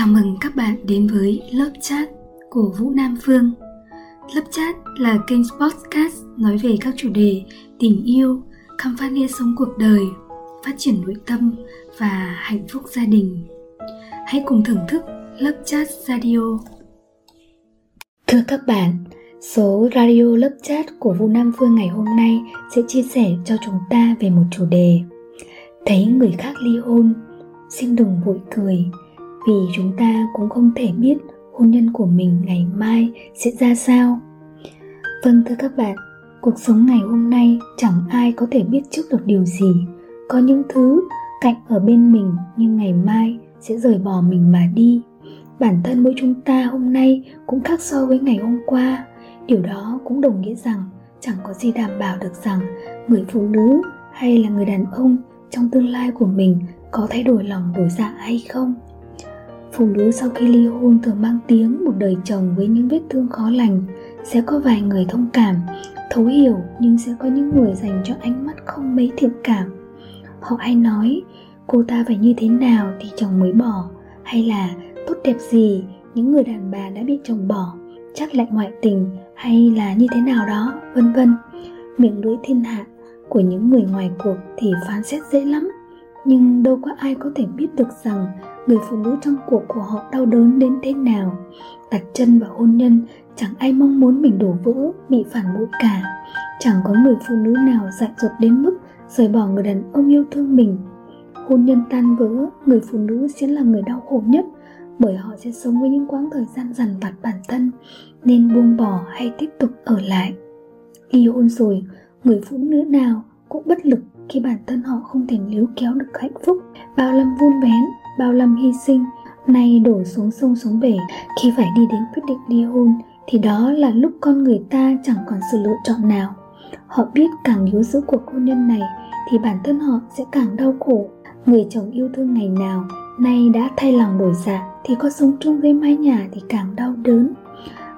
Chào mừng các bạn đến với lớp chat của Vũ Nam Phương. Lớp chat là kênh podcast nói về các chủ đề tình yêu, khám phá nghĩa sống cuộc đời, phát triển nội tâm và hạnh phúc gia đình. Hãy cùng thưởng thức lớp chat radio. Thưa các bạn, số radio lớp chat của Vũ Nam Phương ngày hôm nay sẽ chia sẻ cho chúng ta về một chủ đề Thấy người khác ly hôn, xin đừng vội cười vì chúng ta cũng không thể biết hôn nhân của mình ngày mai sẽ ra sao. Vâng thưa các bạn, cuộc sống ngày hôm nay chẳng ai có thể biết trước được điều gì. Có những thứ cạnh ở bên mình nhưng ngày mai sẽ rời bỏ mình mà đi. Bản thân mỗi chúng ta hôm nay cũng khác so với ngày hôm qua. Điều đó cũng đồng nghĩa rằng chẳng có gì đảm bảo được rằng người phụ nữ hay là người đàn ông trong tương lai của mình có thay đổi lòng đổi dạ hay không phụ nữ sau khi ly hôn thường mang tiếng một đời chồng với những vết thương khó lành, sẽ có vài người thông cảm, thấu hiểu nhưng sẽ có những người dành cho ánh mắt không mấy thiện cảm. Họ hay nói, cô ta phải như thế nào thì chồng mới bỏ? Hay là tốt đẹp gì, những người đàn bà đã bị chồng bỏ? Chắc lại ngoại tình, hay là như thế nào đó? vân vân. Miệng lưỡi thiên hạ của những người ngoài cuộc thì phán xét dễ lắm nhưng đâu có ai có thể biết được rằng người phụ nữ trong cuộc của họ đau đớn đến thế nào. Đặt chân vào hôn nhân, chẳng ai mong muốn mình đổ vỡ, bị phản bội cả. Chẳng có người phụ nữ nào dại dột đến mức rời bỏ người đàn ông yêu thương mình. Hôn nhân tan vỡ, người phụ nữ sẽ là người đau khổ nhất, bởi họ sẽ sống với những quãng thời gian dằn vặt bản thân, nên buông bỏ hay tiếp tục ở lại. Ly hôn rồi, người phụ nữ nào cũng bất lực khi bản thân họ không thể níu kéo được hạnh phúc. Bao lầm vun vén, bao lầm hy sinh, nay đổ xuống sông xuống bể, khi phải đi đến quyết định ly hôn, thì đó là lúc con người ta chẳng còn sự lựa chọn nào. Họ biết càng níu giữ cuộc hôn nhân này, thì bản thân họ sẽ càng đau khổ. Người chồng yêu thương ngày nào, nay đã thay lòng đổi dạ thì có sống chung với mái nhà thì càng đau đớn.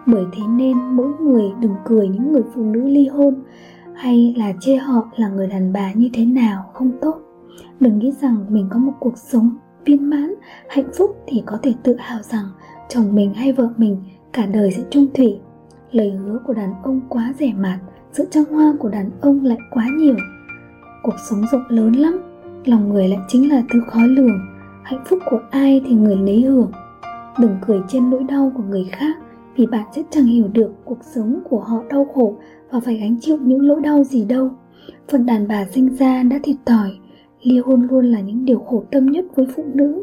Bởi thế nên mỗi người đừng cười những người phụ nữ ly hôn hay là chê họ là người đàn bà như thế nào không tốt? Đừng nghĩ rằng mình có một cuộc sống viên mãn, hạnh phúc thì có thể tự hào rằng chồng mình hay vợ mình cả đời sẽ trung thủy. Lời hứa của đàn ông quá rẻ mạt sự trăng hoa của đàn ông lại quá nhiều. Cuộc sống rộng lớn lắm, lòng người lại chính là thứ khó lường. Hạnh phúc của ai thì người lấy hưởng. Đừng cười trên nỗi đau của người khác vì bạn sẽ chẳng hiểu được cuộc sống của họ đau khổ và phải gánh chịu những nỗi đau gì đâu. Phần đàn bà sinh ra đã thiệt thòi, ly hôn luôn là những điều khổ tâm nhất với phụ nữ.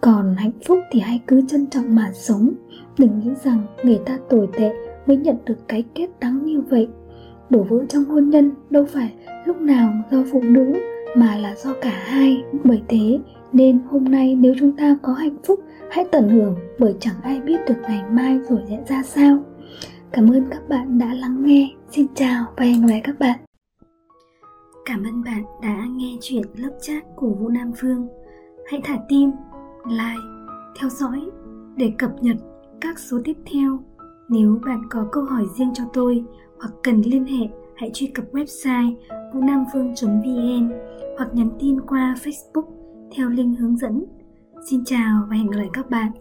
Còn hạnh phúc thì hãy cứ trân trọng mà sống. Đừng nghĩ rằng người ta tồi tệ mới nhận được cái kết đắng như vậy. Đổ vỡ trong hôn nhân đâu phải lúc nào do phụ nữ mà là do cả hai, bởi thế nên hôm nay nếu chúng ta có hạnh phúc hãy tận hưởng bởi chẳng ai biết được ngày mai rồi sẽ ra sao cảm ơn các bạn đã lắng nghe xin chào và hẹn gặp lại các bạn Cảm ơn bạn đã nghe chuyện lớp chat của Vũ Nam Phương. Hãy thả tim, like, theo dõi để cập nhật các số tiếp theo. Nếu bạn có câu hỏi riêng cho tôi hoặc cần liên hệ, hãy truy cập website vũ-nam-phương.vn hoặc nhắn tin qua Facebook theo linh hướng dẫn. Xin chào và hẹn gặp lại các bạn.